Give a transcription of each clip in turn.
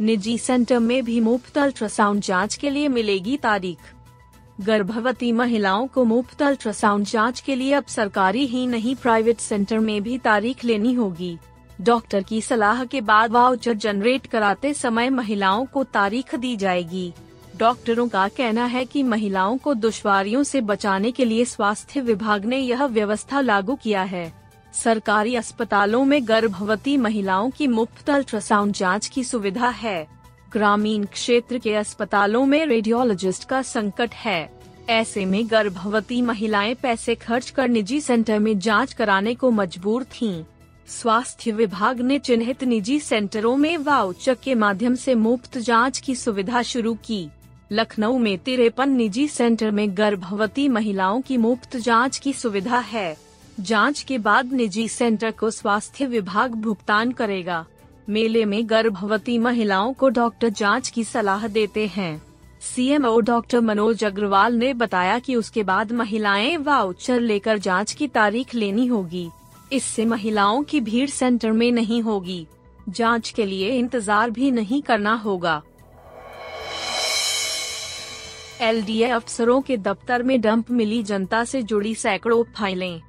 निजी सेंटर में भी मुफ़्त अल्ट्रासाउंड जाँच के लिए मिलेगी तारीख। गर्भवती महिलाओं को मुफ़्त अल्ट्रासाउंड जाँच के लिए अब सरकारी ही नहीं, प्राइवेट सेंटर में भी तारीख लेनी होगी। डॉक्टर की सलाह के बाद वाउचर जनरेट कराते समय महिलाओं को तारीख दी जाएगी। डॉक्टरों का कहना है कि महिलाओं को दुश्वारियों से बचाने के लिए स्वास्थ्य विभाग ने यह व्यवस्था लागू किया है। सरकारी अस्पतालों में गर्भवती महिलाओं की मुफ़्त अल्ट्रासाउंड जाँच की सुविधा है। ग्रामीण क्षेत्र के अस्पतालों में रेडियोलॉजिस्ट का संकट है। ऐसे में गर्भवती महिलाएँ पैसे खर्च कर निजी सेंटर में जाँच कराने को मजबूर थीं। स्वास्थ्य विभाग ने चिन्हित निजी सेंटरों में वाउचर के माध्यम से मुफ़्त जाँच की सुविधा शुरू की। लखनऊ में तिरपन निजी सेंटर में गर्भवती महिलाओं की मुफ़्त जाँच की सुविधा है। जाँच के बाद निजी सेंटर को स्वास्थ्य विभाग भुगतान करेगा। मेले में गर्भवती महिलाओं को डॉक्टर जाँच की सलाह देते हैं। सीएमओ डॉक्टर मनोज अग्रवाल ने बताया कि उसके बाद महिलाएँ वाउचर लेकर जाँच की तारीख लेनी होगी। इससे महिलाओं की भीड़ सेंटर में नहीं होगी। जाँच के लिए इंतज़ार भी नहीं करना होगा। एलडीए अफसरों के दफ्तर में डंप मिली जनता से जुड़ी सैकड़ों फाइलें।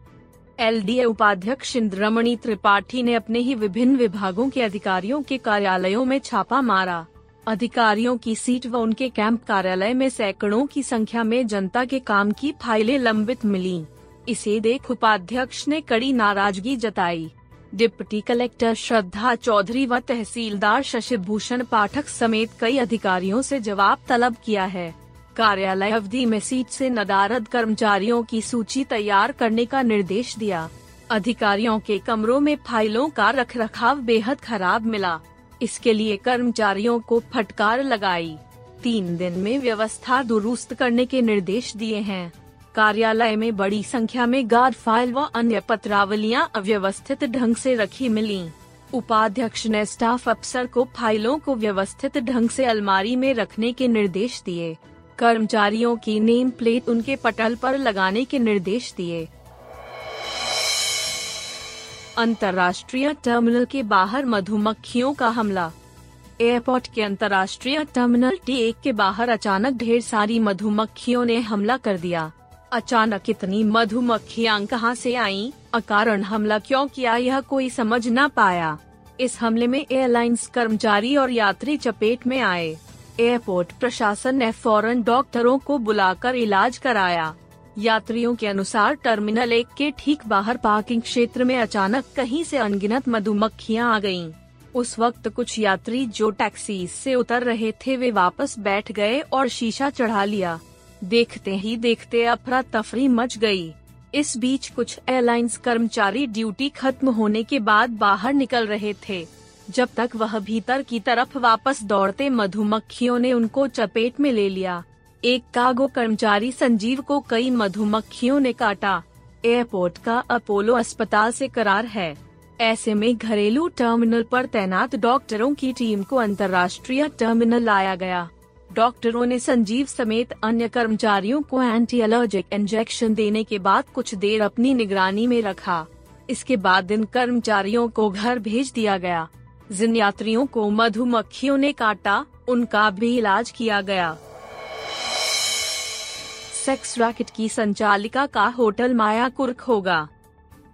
एलडीए उपाध्यक्ष इंद्रमणि त्रिपाठी ने अपने ही विभिन्न विभागों के अधिकारियों के कार्यालयों में छापा मारा। अधिकारियों की सीट व उनके कैंप कार्यालय में सैकड़ों की संख्या में जनता के काम की फाइलें लंबित मिली। इसे देख उपाध्यक्ष ने कड़ी नाराज़गी जताई। डिप्टी कलेक्टर श्रद्धा चौधरी व तहसीलदार शशि भूषण पाठक समेत कई अधिकारियों से जवाब तलब किया है। कार्यालय अवधि में सीट से नदारद कर्मचारियों की सूची तैयार करने का निर्देश दिया। अधिकारियों के कमरों में फाइलों का रखरखाव बेहद खराब मिला। इसके लिए कर्मचारियों को फटकार लगाई। तीन दिन में व्यवस्था दुरुस्त करने के निर्देश दिए हैं। कार्यालय में बड़ी संख्या में गार्ड फ़ाइल व अन्य पत्रावलियाँ अव्यवस्थित ढंग से रखी मिली। उपाध्यक्ष ने स्टाफ अफसर को फाइलों को व्यवस्थित ढंग से अलमारी में रखने के निर्देश दिए। कर्मचारियों की नेम प्लेट उनके पटल पर लगाने के निर्देश दिए। अंतर्राष्ट्रीय टर्मिनल के बाहर मधुमक्खियों का हमला। एयरपोर्ट के अंतर्राष्ट्रीय टर्मिनल टी एक के बाहर अचानक ढेर सारी मधुमक्खियों ने हमला कर दिया। अचानक इतनी मधुमक्खियाँ कहाँ से आईं, अकारण हमला क्यों किया यह कोई समझ न पाया। इस हमले में एयरलाइंस कर्मचारी और यात्री चपेट में आए। एयरपोर्ट प्रशासन ने फ़ौरन डॉक्टरों को बुलाकर इलाज कराया यात्रियों के अनुसार टर्मिनल एक के ठीक बाहर पार्किंग क्षेत्र में अचानक कहीं से अनगिनत मधुमक्खियाँ आ गईं। उस वक्त कुछ यात्री जो टैक्सी से उतर रहे थे, वे वापस बैठ गए और शीशा चढ़ा लिया देखते ही देखते अफरा तफरी मच गई। इस बीच कुछ एयरलाइंस कर्मचारी ड्यूटी खत्म होने के बाद बाहर निकल रहे थे जब तक वह भीतर की तरफ़ वापस दौड़ते मधुमक्खियों ने उनको चपेट में ले लिया। एक कागो कर्मचारी संजीव को कई मधुमक्खियों ने काटा। एयरपोर्ट का अपोलो अस्पताल से करार है। ऐसे में घरेलू टर्मिनल पर तैनात डॉक्टरों की टीम को अंतर्राष्ट्रीय टर्मिनल लाया गया। डॉक्टरों ने संजीव समेत अन्य कर्मचारियों को एंटी एलर्जिक इंजेक्शन देने के बाद कुछ देर अपनी निगरानी में रखा। इसके बाद इन कर्मचारियों को घर भेज दिया गया। जिन यात्रियों को मधुमक्खियों ने काटा, उनका भी इलाज किया गया। सेक्स रैकेट की संचालिका का होटल माया कुर्क होगा।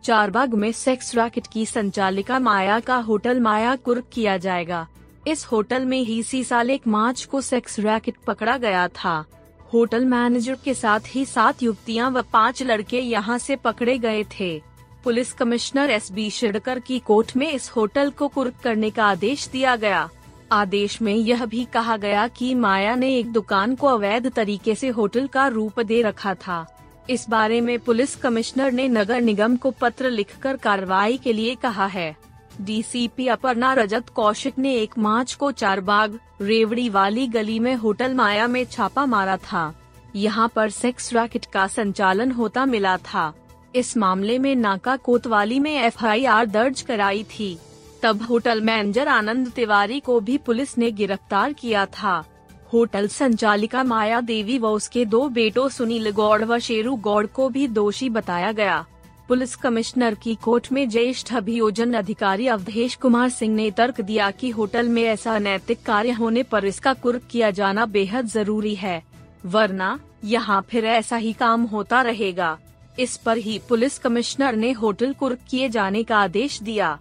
चारबाग में सेक्स रैकेट की संचालिका माया का होटल माया कुर्क किया जाएगा। इस होटल में ही इसी साल एक मार्च को सेक्स रैकेट पकड़ा गया था। होटल मैनेजर के साथ ही सात युवतियाँ व पाँच लड़के यहाँ से पकड़े गए थे। पुलिस कमिश्नर एस बी शिड़कर की कोर्ट में इस होटल को कुर्क करने का आदेश दिया गया। आदेश में यह भी कहा गया कि माया ने एक दुकान को अवैध तरीके से होटल का रूप दे रखा था। इस बारे में पुलिस कमिश्नर ने नगर निगम को पत्र लिखकर कार्रवाई के लिए कहा है। डीसीपी अपर्णा रजत कौशिक ने एक मार्च को चारबाग रेवड़ी वाली गली में होटल माया में छापा मारा था। यहाँ पर सेक्स रैकेट का संचालन होता मिला था। इस मामले में नाका कोतवाली में एफआईआर दर्ज कराई थी। तब होटल मैनेजर आनंद तिवारी को भी पुलिस ने गिरफ़्तार किया था। होटल संचालिका माया देवी व उसके दो बेटों सुनील गौड़ व शेरू गौड़ को भी दोषी बताया गया। पुलिस कमिश्नर की कोर्ट में ज्येष्ठ अभियोजन अधिकारी अवधेश कुमार सिंह ने तर्क दिया कि होटल में ऐसा अनैतिक कार्य होने पर इसका कुर्क किया जाना बेहद ज़रूरी है, वरना यहाँ फिर ऐसा ही काम होता रहेगा। इस पर ही पुलिस कमिश्नर ने होटल कुर्क किए जाने का आदेश दिया।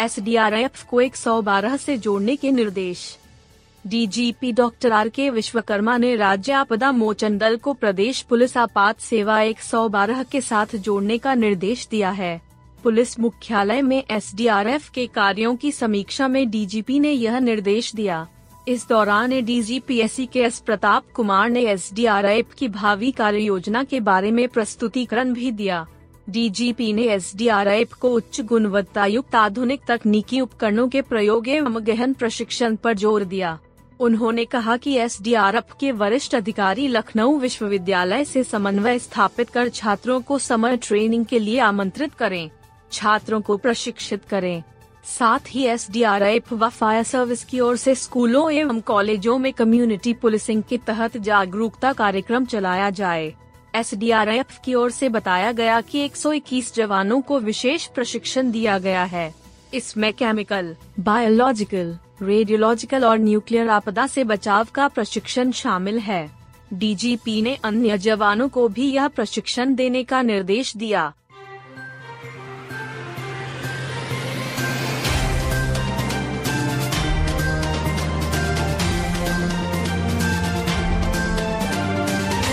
एसडीआरएफ को 112 से जोड़ने के निर्देश। डीजीपी डॉक्टर आर के विश्वकर्मा ने राज्य आपदा मोचन दल को प्रदेश पुलिस आपात सेवा 112 के साथ जोड़ने का निर्देश दिया है। पुलिस मुख्यालय में एसडीआरएफ के कार्यों की समीक्षा में डीजीपी ने यह निर्देश दिया। इस दौरान ADGP S K S Pratap Kumar ने एसडीआरएफ की भावी कार्य योजना के बारे में प्रस्तुतिकरण भी दिया। डीजीपी ने एसडीआरएफ को उच्च गुणवत्ता युक्त आधुनिक तकनीकी उपकरणों के प्रयोग एवं गहन प्रशिक्षण पर ज़ोर दिया। उन्होंने कहा कि एसडीआरएफ के वरिष्ठ अधिकारी लखनऊ विश्वविद्यालय से समन्वय स्थापित कर छात्रों को समर ट्रेनिंग के लिए आमंत्रित करें। छात्रों को प्रशिक्षित करें। साथ ही एस डी आर एफ़ व फायर सर्विस की ओर से स्कूलों एवं कॉलेजों में कम्युनिटी पुलिसिंग के तहत जागरूकता कार्यक्रम चलाया जाए। एस डी आर एफ़ की ओर से बताया गया कि 121 जवानों को विशेष प्रशिक्षण दिया गया है। इसमें केमिकल बायोलॉजिकल रेडियोलॉजिकल और न्यूक्लियर आपदा से बचाव का प्रशिक्षण शामिल है। डीजीपी ने अन्य जवानों को भी यह प्रशिक्षण देने का निर्देश दिया।